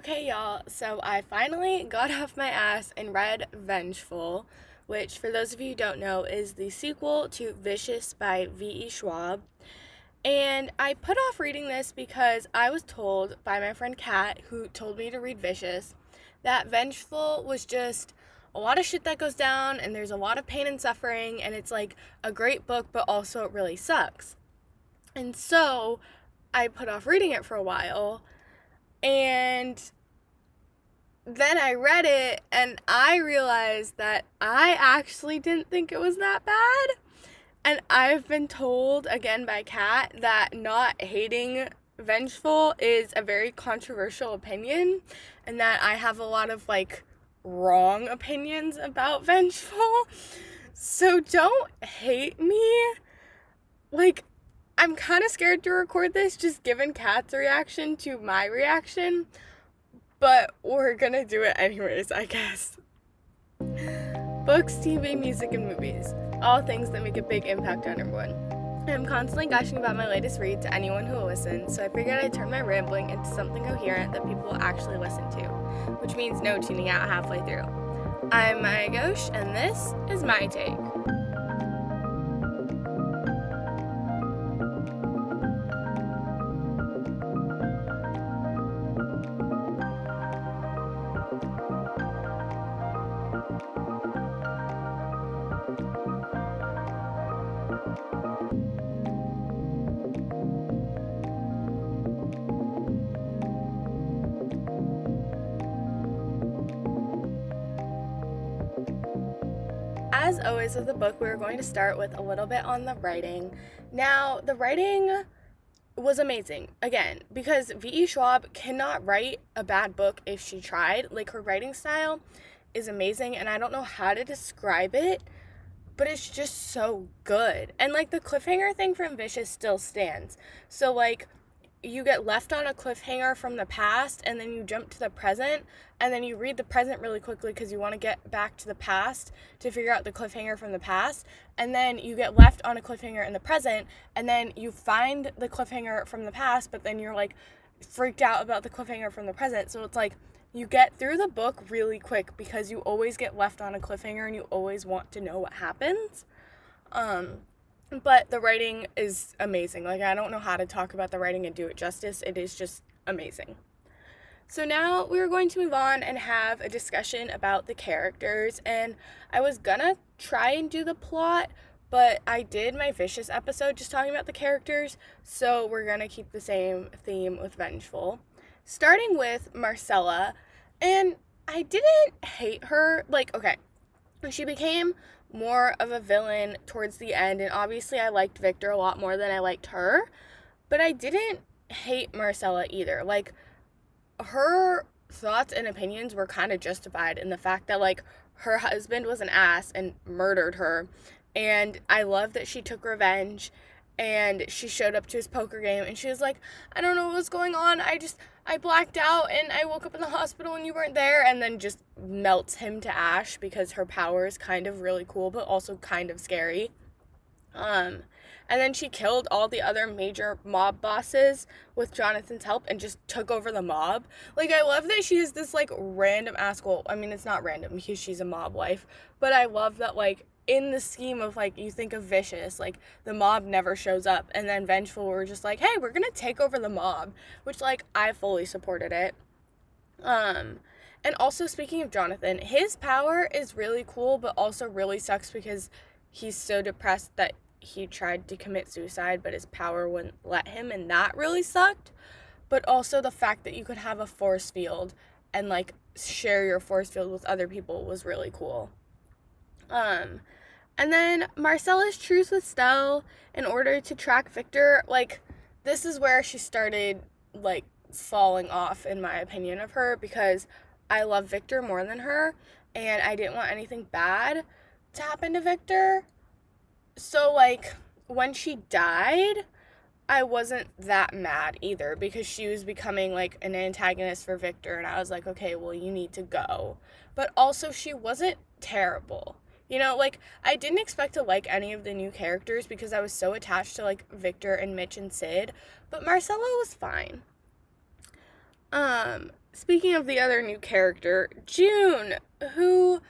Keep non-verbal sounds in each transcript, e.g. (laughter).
Okay, y'all, so I finally got (laughs) off my ass and read Vengeful, which, for those of you who don't know, is the sequel to Vicious by V.E. Schwab. And I put off reading this because I was told by my friend Kat, who told me to read Vicious, that Vengeful was just a lot of shit that goes down and there's a lot of pain and suffering, and it's like a great book, but also it really sucks. And so I put off reading it for a while and then I read it and I realized that I actually didn't think it was that bad. And I've been told again by Kat that not hating Vengeful is a very controversial opinion and that I have a lot of like wrong opinions about (laughs) Vengeful. So don't hate me. Like, I'm kind of scared to record this just given Kat's reaction to my reaction, but we're gonna do it anyways, I guess. Books, TV, music, and movies. All things that make a big impact on everyone. I'm constantly gushing about my latest read to anyone who will listen, so I figured I'd turn my rambling into something coherent that people will actually listen to, which means no tuning out halfway through. I'm Maya Ghosh, and this is my take. As always with the book, we are going to start with a little bit on the writing. Now, the writing was amazing again because V.E. Schwab cannot write a bad book if she tried. Like, her writing style is amazing, and I don't know how to describe it, but it's just so good. And, like, the cliffhanger thing from Vicious still stands. So, like, you get left on a cliffhanger from the past and then you jump to the present and then you read the present really quickly because you want to get back to the past to figure out the cliffhanger from the past and then you get left on a cliffhanger in the present and then you find the cliffhanger from the past but then you're like freaked out about the cliffhanger from the present. So it's like you get through the book really quick because you always get left on a cliffhanger and you always want to know what happens. Um but the writing is amazing. Like, I don't know how to talk about the writing and do it justice. It is just amazing. So, now we are going to move on and have a discussion about the characters. And I was gonna try and do the plot, but I did my Vicious episode just talking about the characters. So, we're gonna keep the same theme with Vengeful. Starting with Marcella. And I didn't hate her. Like, okay, she became more of a villain towards the end. And obviously, I liked Victor a lot more than I liked her. But I didn't hate Marcella either. Like, her thoughts and opinions were kind of justified in the fact that, like, her husband was an ass and murdered her. And I love that she took revenge and she showed up to his poker game and she was like, I don't know what was going on. I just, I blacked out and I woke up in the hospital and you weren't there. And then just melts him to ash because her power is kind of really cool, but also kind of scary. Um, and then she killed all the other major mob bosses with Jonathan's help and just took over the mob. Like, I love that she is this, like, random ass. Well, I mean, it's not random because she's a mob wife, but I love that, like, in the scheme of like you think of vicious like the mob never shows up and then vengeful we're just like hey we're gonna take over the mob which like i fully supported it. Um and also speaking of jonathan his power is really cool but also really sucks because he's so depressed that he tried to commit suicide but his power wouldn't let him and that really sucked. But also the fact that you could have a force field and like share your force field with other people was really cool. Um and then Marcella's truce with Stell in order to track Victor, like, this is where she started, like, falling off, in my opinion, of her because I love Victor more than her and I didn't want anything bad to happen to Victor. So, like, when she died, I wasn't that mad either because she was becoming like an antagonist for Victor, and I was like, okay, well, you need to go. But also, she wasn't terrible. You know, like I didn't expect to like any of the new characters because I was so attached to like Victor and Mitch and Sid, but Marcella was fine. Um speaking of the other new character, June, who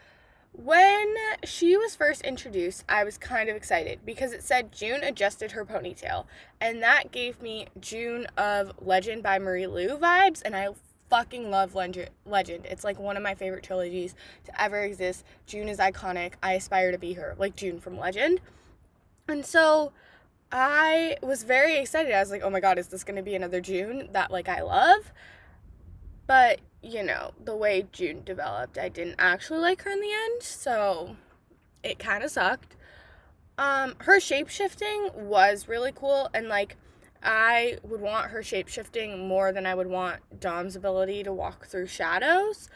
when she was first introduced, I was kind of excited because it said June adjusted her ponytail, and that gave me June of Legend by Marie Lu vibes, and I fucking love Legend. It's like one of my favorite trilogies to ever exist. June is iconic. I aspire to be her, like June from Legend. And so I was very excited. I was like, "Oh my god, is this going to be another June that like I love?" But, you know, the way June developed, I didn't actually like her in the end, so it kind of sucked. Um, her shape shifting was really cool, and like, I would want her shape shifting more than I would want Dom's ability to walk through shadows.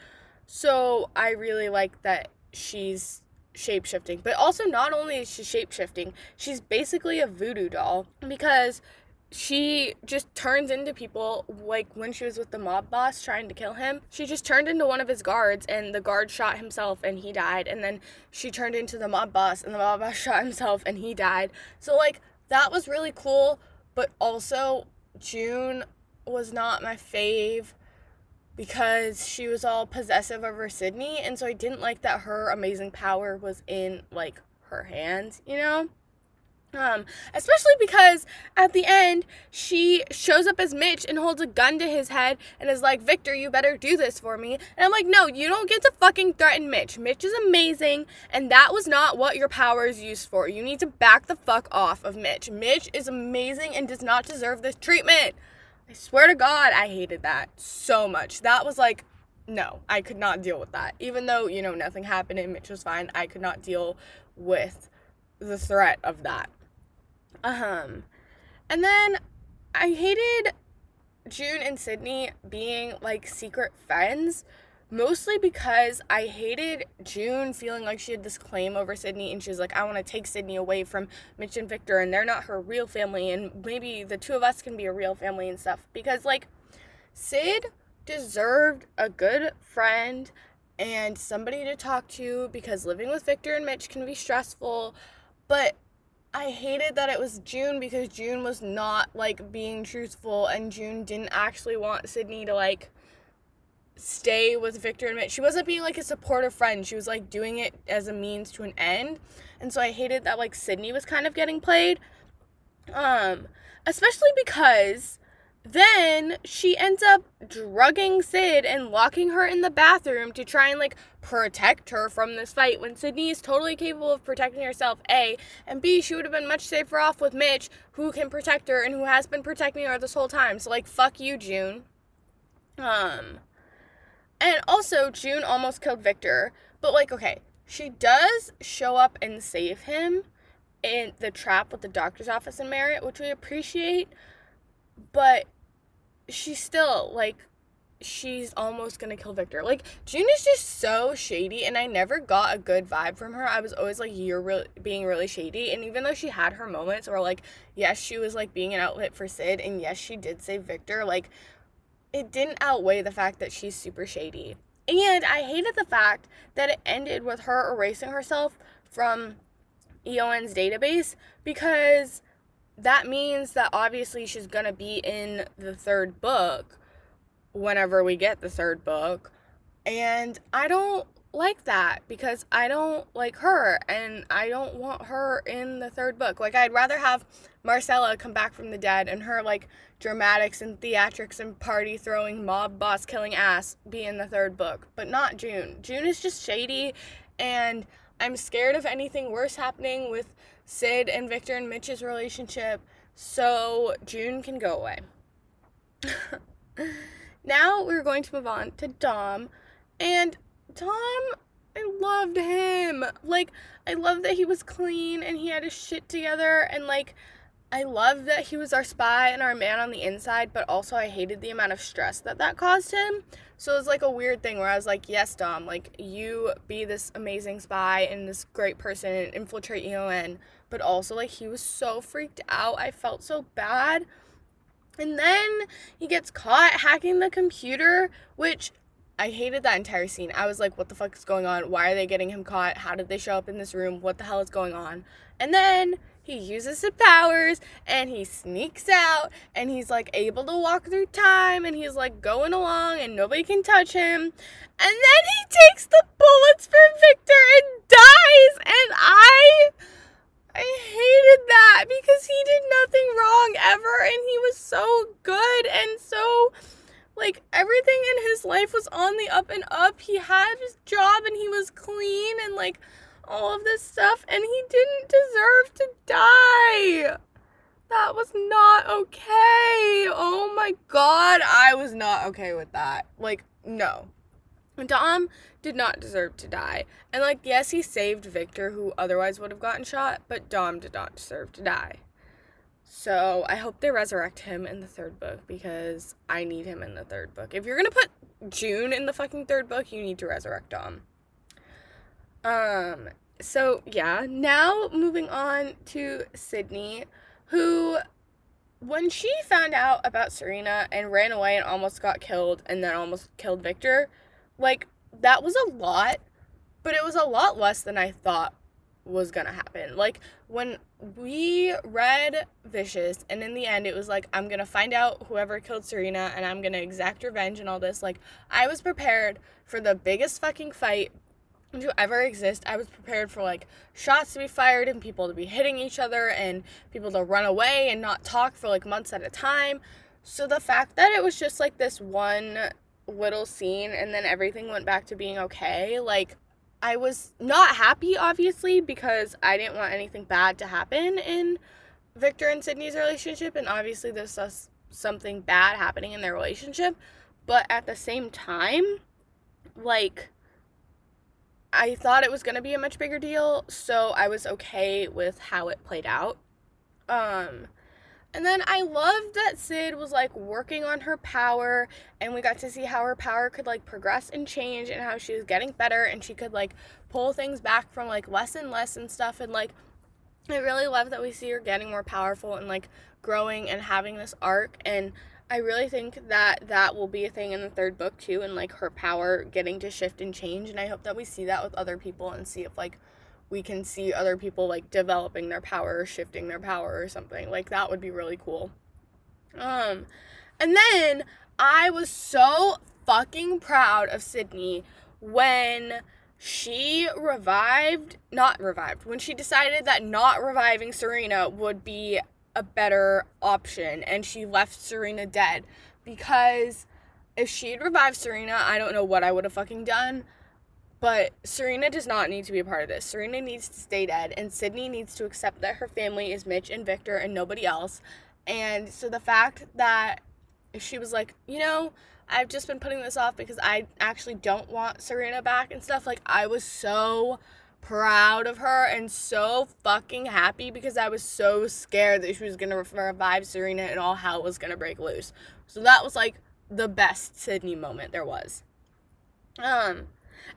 So I really like that she's shape shifting. But also, not only is she shape shifting, she's basically a voodoo doll because she just turns into people like when she was with the mob boss trying to kill him she just turned into one of his guards and the guard shot himself and he died and then she turned into the mob boss and the mob boss (laughs) shot himself and he died so like that was really cool but also june was not my fave because she was all possessive over sydney and so i didn't like that her amazing power was in like her hands you know um, especially because at the end she shows up as Mitch and holds a gun to his head and is like, Victor, you better do this for me. And I'm like, no, you don't get to fucking threaten Mitch. Mitch is amazing, and that was not what your power is used for. You need to back the fuck off of Mitch. Mitch is amazing and does not deserve this treatment. I swear to God, I hated that so much. That was like, no, I could not deal with that. Even though, you know, nothing happened and Mitch was fine, I could not deal with the threat of that. Um, and then I hated June and Sydney being like secret friends, mostly because I hated June feeling like she had this claim over Sydney and she was like, I want to take Sydney away from Mitch and Victor and they're not her real family and maybe the two of us can be a real family and stuff. Because like Sid deserved a good friend and somebody to talk to because living with Victor and Mitch can be stressful. But I hated that it was June because June was not like being truthful and June didn't actually want Sydney to like stay with Victor and Mitch. She wasn't being like a supportive friend. She was like doing it as a means to an end. And so I hated that like Sydney was kind of getting played. Um especially because then she ends up drugging Sid and locking her in the bathroom to try and like protect her from this fight when Sydney is totally capable of protecting herself, A, and B, she would have been much safer off with Mitch, who can protect her and who has been protecting her this whole time. So like fuck you, June. Um and also June almost killed Victor, but like okay, she does show up and save him in the trap with the doctor's office in Merit, which we appreciate, but she's still like she's almost gonna kill Victor. Like June is just so shady, and I never got a good vibe from her. I was always like, "You're really being really shady." And even though she had her moments, or like, yes, she was like being an outlet for Sid, and yes, she did save Victor. Like, it didn't outweigh the fact that she's super shady. And I hated the fact that it ended with her erasing herself from EON's database because that means that obviously she's gonna be in the third book whenever we get the third book. And I don't like that because I don't like her and I don't want her in the third book. Like I'd rather have Marcella come back from the dead and her like dramatics and theatrics and party throwing mob boss killing ass be in the third book, but not June. June is just shady and I'm scared of anything worse happening with Sid and Victor and Mitch's relationship, so June can go away. (laughs) now we're going to move on to Dom. And Dom, I loved him. Like, I love that he was clean and he had his shit together. And, like, I love that he was our spy and our man on the inside, but also I hated the amount of stress that that caused him. So it was like a weird thing where I was like, yes, Dom, like you be this amazing spy and this great person and infiltrate EON. But also, like, he was so freaked out. I felt so bad. And then he gets caught hacking the computer, which I hated that entire scene. I was like, what the fuck is going on? Why are they getting him caught? How did they show up in this room? What the hell is going on? And then he uses his powers and he sneaks out and he's like able to walk through time and he's like going along and nobody can touch him. And then he takes the bullets for Victor and dies. And I. I hated that because he did nothing wrong ever and he was so good and so like everything in his life was on the up and up. He had his job and he was clean and like all of this stuff and he didn't deserve to die. That was not okay. Oh my god, I was not okay with that. Like, no. Dom did not deserve to die. And, like, yes, he saved Victor, who otherwise would have gotten shot, but Dom did not deserve to die. So I hope they resurrect him in the third book because I need him in the third book. If you're gonna put June in the fucking third book, you need to resurrect Dom. Um, so yeah, now moving on to Sydney, who when she found out about Serena and ran away and almost got killed and then almost killed Victor, like that was a lot, but it was a lot less than I thought was gonna happen. Like when we read Vicious, and in the end, it was like, I'm gonna find out whoever killed Serena and I'm gonna exact revenge and all this. Like, I was prepared for the biggest fucking fight to ever exist. I was prepared for like shots to be fired and people to be hitting each other and people to run away and not talk for like months at a time. So the fact that it was just like this one little scene and then everything went back to being okay, like I was not happy obviously because I didn't want anything bad to happen in Victor and Sydney's relationship and obviously there's something bad happening in their relationship, but at the same time like I thought it was going to be a much bigger deal, so I was okay with how it played out. Um and then I loved that Sid was like working on her power and we got to see how her power could like progress and change and how she was getting better and she could like pull things back from like less and less and stuff and like I really love that we see her getting more powerful and like growing and having this arc and I really think that that will be a thing in the third book too, and like her power getting to shift and change. And I hope that we see that with other people and see if like we can see other people like developing their power or shifting their power or something. Like that would be really cool. Um, and then I was so fucking proud of Sydney when she revived, not revived, when she decided that not reviving Serena would be a better option and she left Serena dead because if she'd revived Serena, I don't know what I would have fucking done. But Serena does not need to be a part of this. Serena needs to stay dead, and Sydney needs to accept that her family is Mitch and Victor and nobody else. And so the fact that she was like, you know, I've just been putting this off because I actually don't want Serena back and stuff, like, I was so proud of her and so fucking happy because I was so scared that she was gonna revive Serena and all hell was gonna break loose. So that was like the best Sydney moment there was. Um,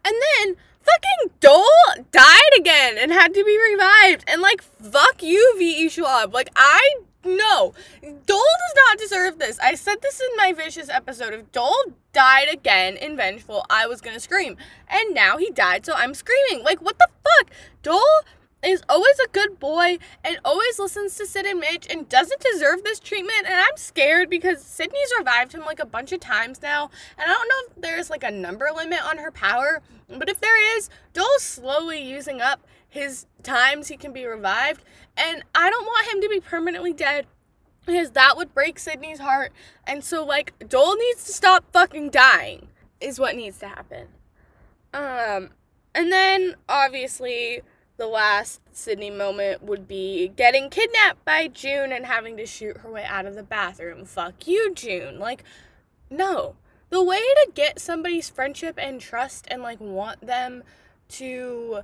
and then fucking Dol died again and had to be revived. And like, fuck you, V.E. Schwab. Like, I no, Dol does not deserve this. I said this in my Vicious episode. If Dol died again in Vengeful, I was gonna scream. And now he died, so I'm screaming. Like, what the fuck? Dol is always a good boy and always listens to Sid and Mitch and doesn't deserve this treatment. And I'm scared because Sydney's revived him like a bunch of times now. And I don't know if there's like a number limit on her power, but if there is, Dol's slowly using up his times he can be revived. And I don't want him to be permanently dead because that would break Sydney's heart. And so, like, Dol needs to stop fucking dying, is what needs to happen. Um, and then obviously, the last Sydney moment would be getting kidnapped by June and having to shoot her way out of the bathroom. Fuck you, June. Like, no. The way to get somebody's friendship and trust and, like, want them to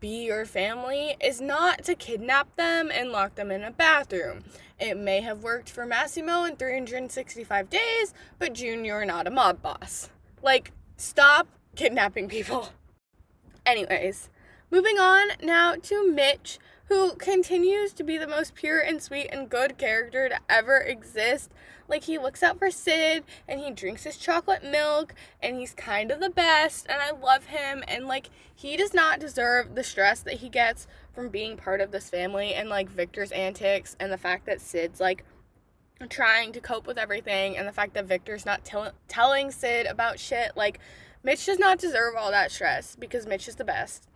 be your family is not to kidnap them and lock them in a bathroom. It may have worked for Massimo in 365 days, but June, you're not a mob boss. Like, stop kidnapping people. (laughs) Anyways, moving on now to Mitch, who continues to be the most pure and sweet and good character to ever exist. Like, he looks out for Sid and he drinks his chocolate milk and he's kind of the best and I love him. And, like, he does not deserve the stress that he gets from being part of this family and, like, Victor's antics and the fact that Sid's, like, trying to cope with everything and the fact that Victor's not tell- telling Sid about shit. Like, Mitch does not deserve all that stress because Mitch is the best.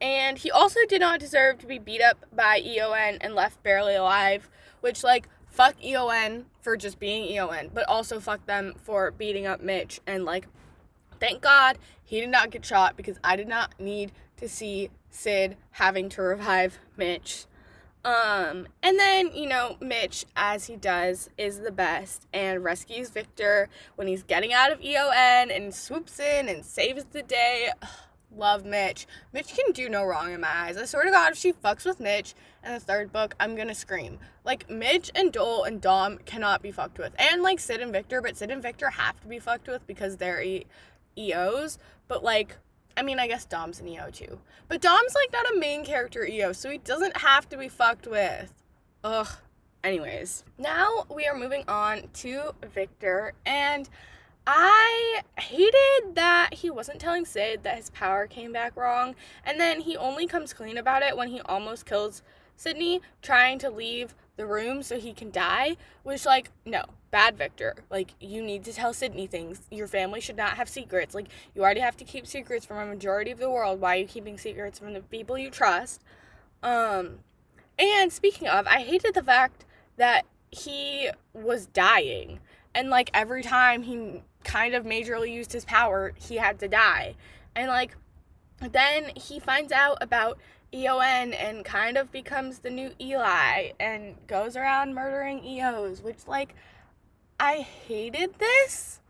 And he also did not deserve to be beat up by EON and left barely alive, which, like, fuck EON for just being EON, but also fuck them for beating up Mitch. And, like, thank God he did not get shot because I did not need to see Sid having to revive Mitch. Um, and then, you know, Mitch, as he does, is the best and rescues Victor when he's getting out of EON and swoops in and saves the day. Love Mitch. Mitch can do no wrong in my eyes. I swear to God, if she fucks with Mitch in the third book, I'm gonna scream. Like, Mitch and Dol and Dom cannot be fucked with. And, like, Sid and Victor, but Sid and Victor have to be fucked with because they're e- EOs. But, like, I mean, I guess Dom's an EO too. But Dom's like not a main character EO, so he doesn't have to be fucked with. Ugh. Anyways, now we are moving on to Victor, and I hated that he wasn't telling Sid that his power came back wrong, and then he only comes clean about it when he almost kills Sydney, trying to leave the room so he can die, which, like, no, bad Victor. Like, you need to tell Sydney things. Your family should not have secrets. Like, you already have to keep secrets from a majority of the world. Why are you keeping secrets from the people you trust? Um, and speaking of, I hated the fact that he was dying. And, like, every time he kind of majorly used his power, he had to die. And, like, then he finds out about EON and kind of becomes the new Eli and goes around murdering EOs, which, like, I hated this,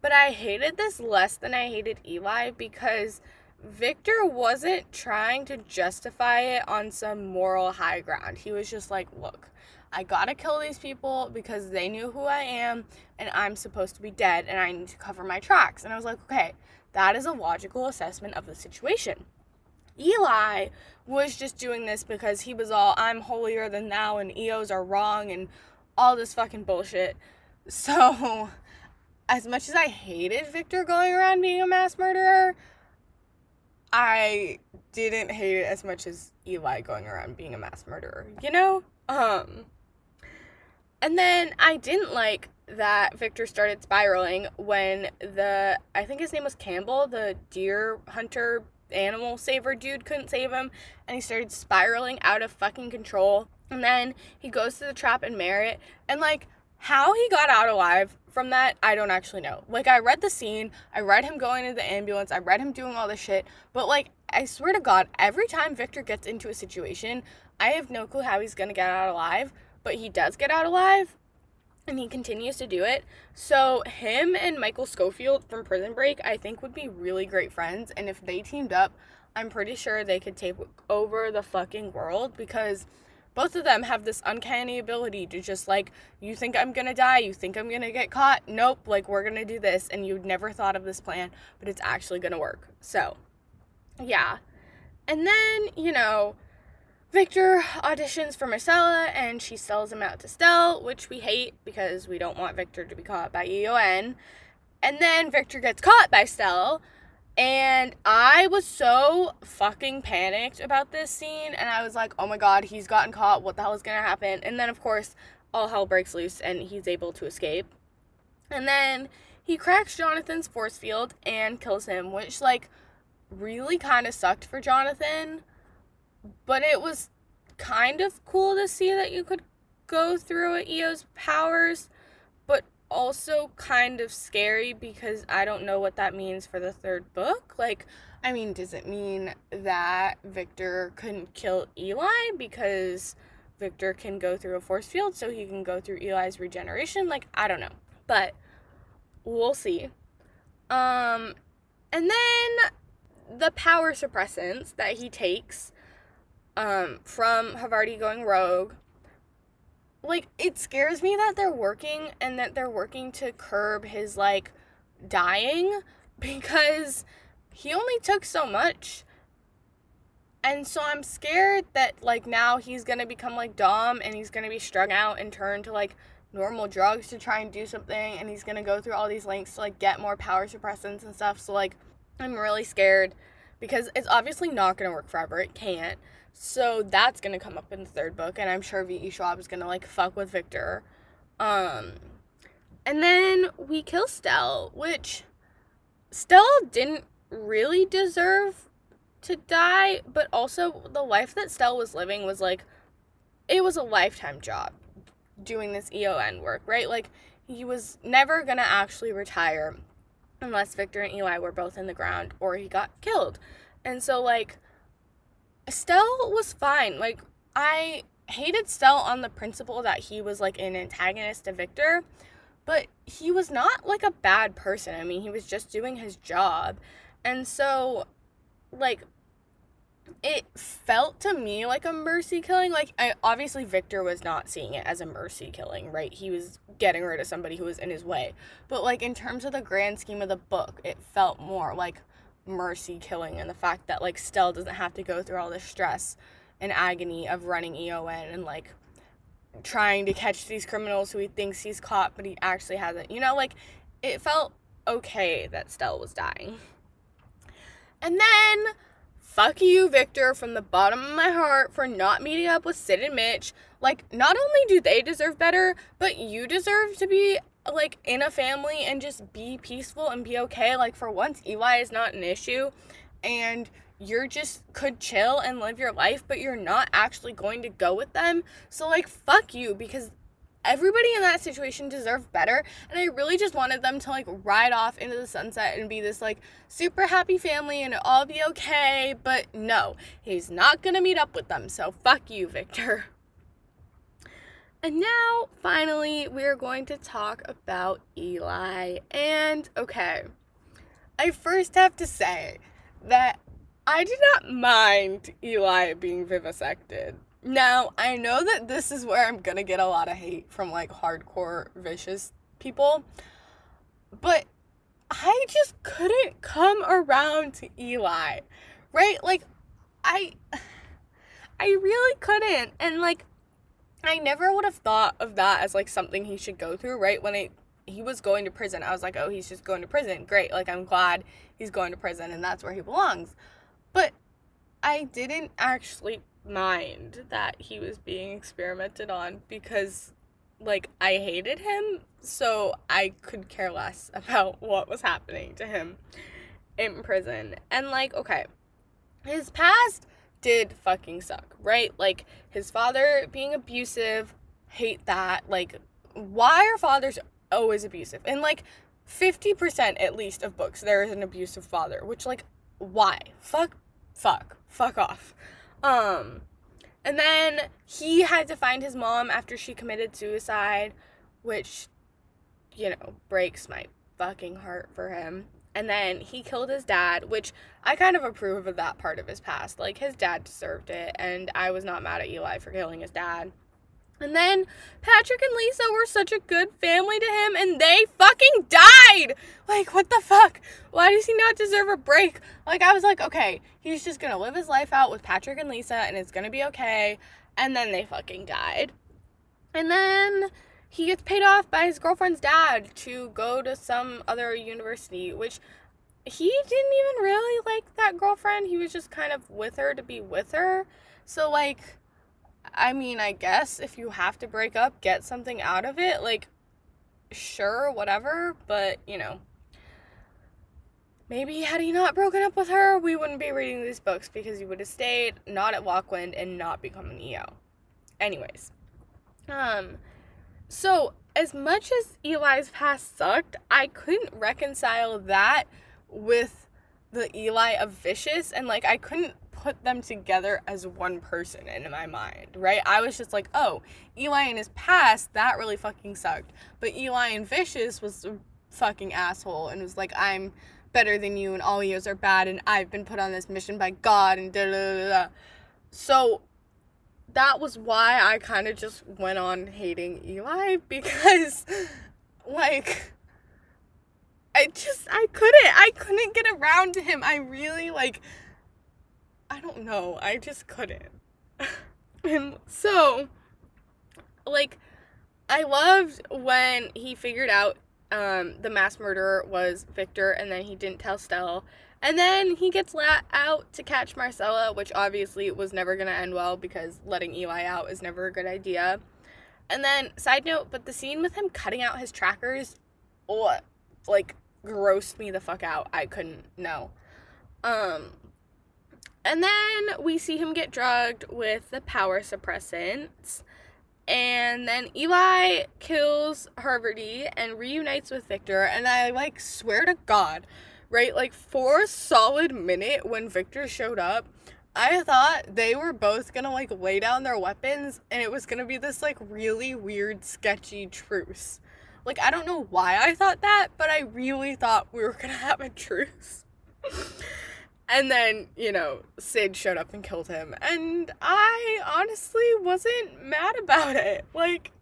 but I hated this less than I hated Eli because Victor wasn't trying to justify it on some moral high ground. He was just like, look, I gotta kill these people because they knew who I am and I'm supposed to be dead and I need to cover my tracks. And I was like, okay, that is a logical assessment of the situation. Eli was just doing this because he was all, I'm holier than thou and EOs are wrong and all this fucking bullshit. (laughs) So, as much as I hated Victor going around being a mass murderer, I didn't hate it as much as Eli going around being a mass murderer, you know? Um, and then I didn't like that Victor started spiraling when the, I think his name was Campbell, the deer hunter animal saver dude couldn't save him and he started spiraling out of fucking control. And then he goes to the trap and Merit and like how he got out alive from that, I don't actually know. Like I read the scene, I read him going to the ambulance, I read him doing all this shit, but like I swear to God, every time Victor gets into a situation, I have no clue how he's gonna get out alive, but he does get out alive and he continues to do it. So him and Michael Scofield from Prison Break, I think would be really great friends. And if they teamed up, I'm pretty sure they could take over the fucking world because both of them have this uncanny ability to just like you think I'm gonna die, you think I'm gonna get caught. Nope, like we're gonna do this, and you'd never thought of this plan, but it's actually gonna work. So, yeah. And then, you know, Victor auditions for Marcella and she sells him out to Stell, which we hate because we don't want Victor to be caught by EON. And then Victor gets caught by Stell. And I was so fucking panicked about this scene. And I was like, oh my god, he's gotten caught. What the hell is to happen? And then, of course, all hell breaks loose and he's able to escape. And then he cracks Jonathan's force field and kills him, which, like, really kind of sucked for Jonathan but it was kind of cool to see that you could go through EO's powers, but also kind of scary because I don't know what that means for the third book. Like, I mean, does it mean that Victor couldn't kill Eli because Victor can go through a force field so he can go through Eli's regeneration? Like, I don't know. But we'll see. Um and then the power suppressants that he takes um, from Haverty going rogue. Like, it scares me that they're working and that they're working to curb his, like, dying (laughs) because he only took so much. And so I'm scared that like now he's to become like Dom and he's to be strung out and turn to like normal drugs to try and do something and he's to go through all these links to like get more power suppressants and stuff. So like I'm really scared because it's obviously not to work forever. It can't. So that's to come up in the third book and I'm sure V.E. Schwab is to like fuck with Victor. Um and then we kill Stell, which Stell didn't really deserve to die, but also the life that Stell was living was like it was a lifetime job doing this EON work, right? Like he was never to actually retire unless Victor and Eli were both in the ground or he got killed. And so like Stell was fine. Like I hated Stell on the principle that he was like an antagonist to Victor, but he was not like a bad person. I mean, he was just doing his job. And so like it felt to me like a mercy killing. Like I obviously Victor was not seeing it as a mercy killing, right? He was getting rid of somebody who was in his way. But like in terms of the grand scheme of the book, it felt more like mercy killing and the fact that like Stell doesn't have to go through all the stress and agony of running EON and like trying to catch these criminals who he thinks he's caught but he actually hasn't. You know, like it felt okay that Stell was dying. And then fuck you, Victor, from the bottom of my heart for not meeting up with Sid and Mitch. Like, not only do they deserve better, but you deserve to be like in a family and just be peaceful and be okay. Like, for once, EY is not an issue, and you're just could chill and live your life, but you're not actually going to go with them. So, like, fuck you because everybody in that situation deserved better. And i really just wanted them to like ride off into the sunset and be this like super happy family and all be okay. But no he's not gonna meet up with them. So fuck you victor (laughs) and now finally we're going to talk about eli. And okay i first have to say that i did not mind eli being vivisected. Now, I know that this is where I'm gonna get a lot of hate from like hardcore vicious people, but I just couldn't come around to Eli, right? Like, I, (sighs) I really couldn't, and like, I never would have thought of that as like something he should go through, right? When it he was going to prison, I was like, oh, he's just going to prison. Great, like I'm glad he's going to prison, and that's where he belongs. But I didn't actually mind that he was being experimented on because like I hated him, so I could care less (laughs) about what was happening to him in prison. And like, okay, his past did fucking suck, right? Like his father being abusive, hate that. Like why are fathers always abusive? And like 50% at least of books there is an abusive father, which like why? Fuck fuck fuck off. Um, and then he had to find his mom after she committed suicide, which, you know, breaks my fucking heart for him. And then he killed his dad, which I kind of approve of that part of his past. Like, his dad deserved it, and I was not mad at Eli for killing his dad. And then Patrick and Lisa were such a good family to him and they fucking died. Like, what the fuck? Why does he not deserve a break? Like, I was like, okay, he's just gonna live his life out with Patrick and Lisa and it's gonna be okay. And then they fucking died. And then he gets paid off by his girlfriend's dad to go to some other university, which he didn't even really like that girlfriend. He was just kind of with her to be with her. So, like, I mean, I guess if you have to break up, get something out of it. Like, sure, whatever, but you know. Maybe had he not broken up with her, we wouldn't be reading these books because he would have stayed not at Lockland and not become an EO. Anyways. Um so as much as Eli's past sucked, I couldn't reconcile that with the Eli of Vicious and like I couldn't put them together as one person in my mind, right? I was just like, oh, Eli in his past, that really fucking sucked. But Eli and Vicious was a fucking asshole and was like, I'm better than you and all EOs are bad and I've been put on this mission by God and da da da da. So that was why I kind of just went on hating Eli because, like, I just I couldn't I couldn't get around to him. I really like I don't know. I just couldn't. (laughs) and so, like, I loved when he figured out um, the mass murderer was Victor, and then he didn't tell Stella. And then he gets let out to catch Marcella, which obviously was never going to end well because letting Eli out is never a good idea. And then, side note, but the scene with him cutting out his trackers, what, like, grossed me the fuck out. I couldn't, no. Um, and then we see him get drugged with the power suppressants. And then Eli kills Haverty and reunites with Victor. And I like swear to God, right? Like for a solid minute when Victor showed up, I thought they were both gonna like lay down their weapons and it was gonna be this like really weird, sketchy truce. Like, I don't know why I thought that, but I really thought we were gonna have a truce. (laughs) And then, you know, Sid showed up and killed him. And I honestly wasn't mad about it. Like,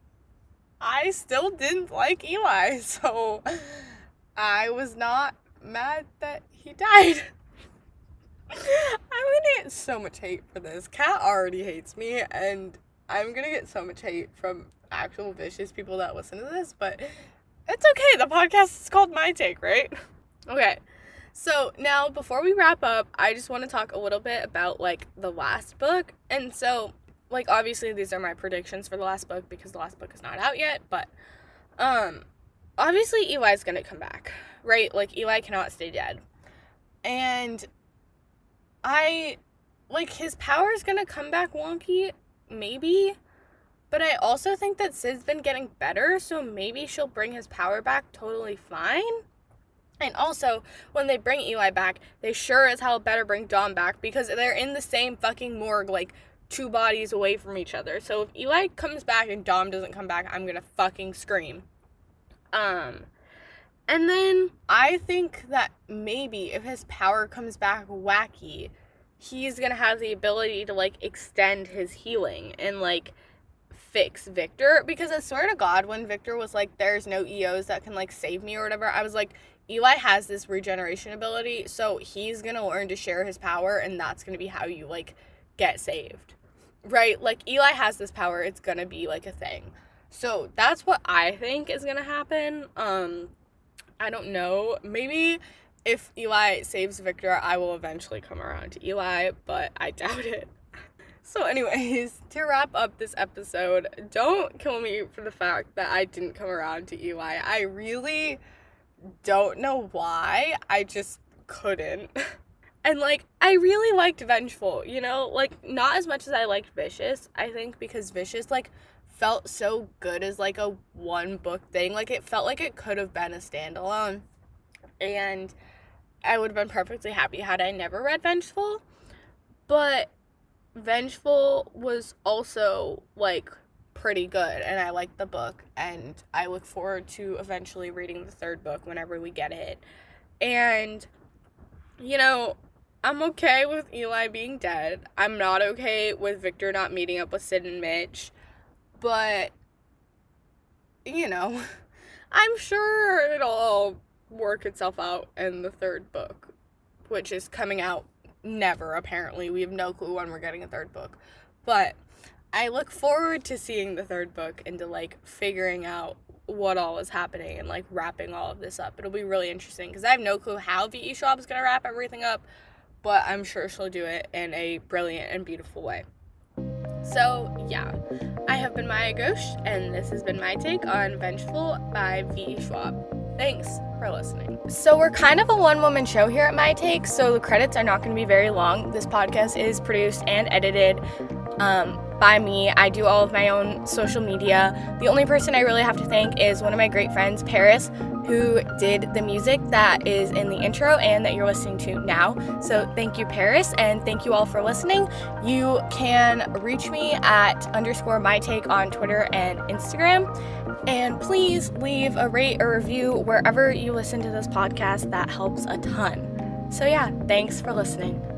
I still didn't like Eli. (laughs) So I was not mad that he died. (laughs) I'm gonna get so much hate for this. Kat already hates me, and I'm gonna get so much hate from actual vicious people that listen to this, but it's okay. The podcast is called My Take, right? (laughs) Okay. So now, before we wrap up, I just want to talk a little bit about like the last book. And so, like, obviously, these are my predictions for the last book because the last book is not out yet. But, um, obviously, Eli's gonna come back, right? Like, Eli cannot stay dead. And I, like, his power is gonna come back wonky, maybe. But I also think that Sid's been getting better, so maybe she'll bring his power back totally fine. And also, when they bring Eli back, they sure as hell better bring Dom back because they're in the same fucking morgue, like two bodies away from each other. So if Eli comes back and Dom doesn't come back, I'm gonna fucking scream. Um, and then I think that maybe if his power comes back wacky, he's gonna have the ability to like extend his healing and like fix Victor because I swear to God, when Victor was like, "There's no EOs that can like save me" or whatever, I was like, Eli has this regeneration ability, so he's gonna learn to share his power, and that's gonna be how you like get saved, right? Like Eli has this power, it's gonna be like a thing. So that's what I think is gonna happen. Um, I don't know. Maybe if Eli saves Victor, I will eventually come around to Eli, but I (laughs) doubt it. So, anyways, (laughs) to wrap up this episode, don't kill me for the fact that I didn't come around to Eli. I really don't know why. I just couldn't. (laughs) And like I really liked Vengeful, you know, like not as much as I liked Vicious. I think because Vicious like felt so good as like a one book thing. Like it felt like it could have been a standalone. And I would have been perfectly happy had I never read Vengeful. But Vengeful was also like pretty good and I like the book and I look forward to eventually reading the third book whenever we get it. And you know, I'm okay with Eli being dead. I'm not okay with Victor not meeting up with Sid and Mitch. But you know, (laughs) I'm sure it'll all work itself out in the third book, which is coming out never apparently. We have no clue when we're getting a third book. But I look forward to seeing the third book and to like figuring out what all is happening and like wrapping all of this up. It'll be really interesting because I have no clue how V.E. Schwab is gonna wrap everything up, but I'm sure she'll do it in a brilliant and beautiful way. So yeah, I have been Maya Ghosh, and this has been my take on Vengeful by V.E. Schwab. Thanks for listening. So, we're kind of a one woman show here at My Take, so the credits are not going to be very long. This podcast is produced and edited um, by me. I do all of my own social media. The only person I really have to thank is one of my great friends, Paris, who did the music that is in the intro and that you're listening to now. So thank you, Paris, and thank you all for listening. You can reach me at underscore my take on Twitter and Instagram. And please leave a rate or review wherever you listen to this podcast. That helps a ton. So, yeah, thanks for listening.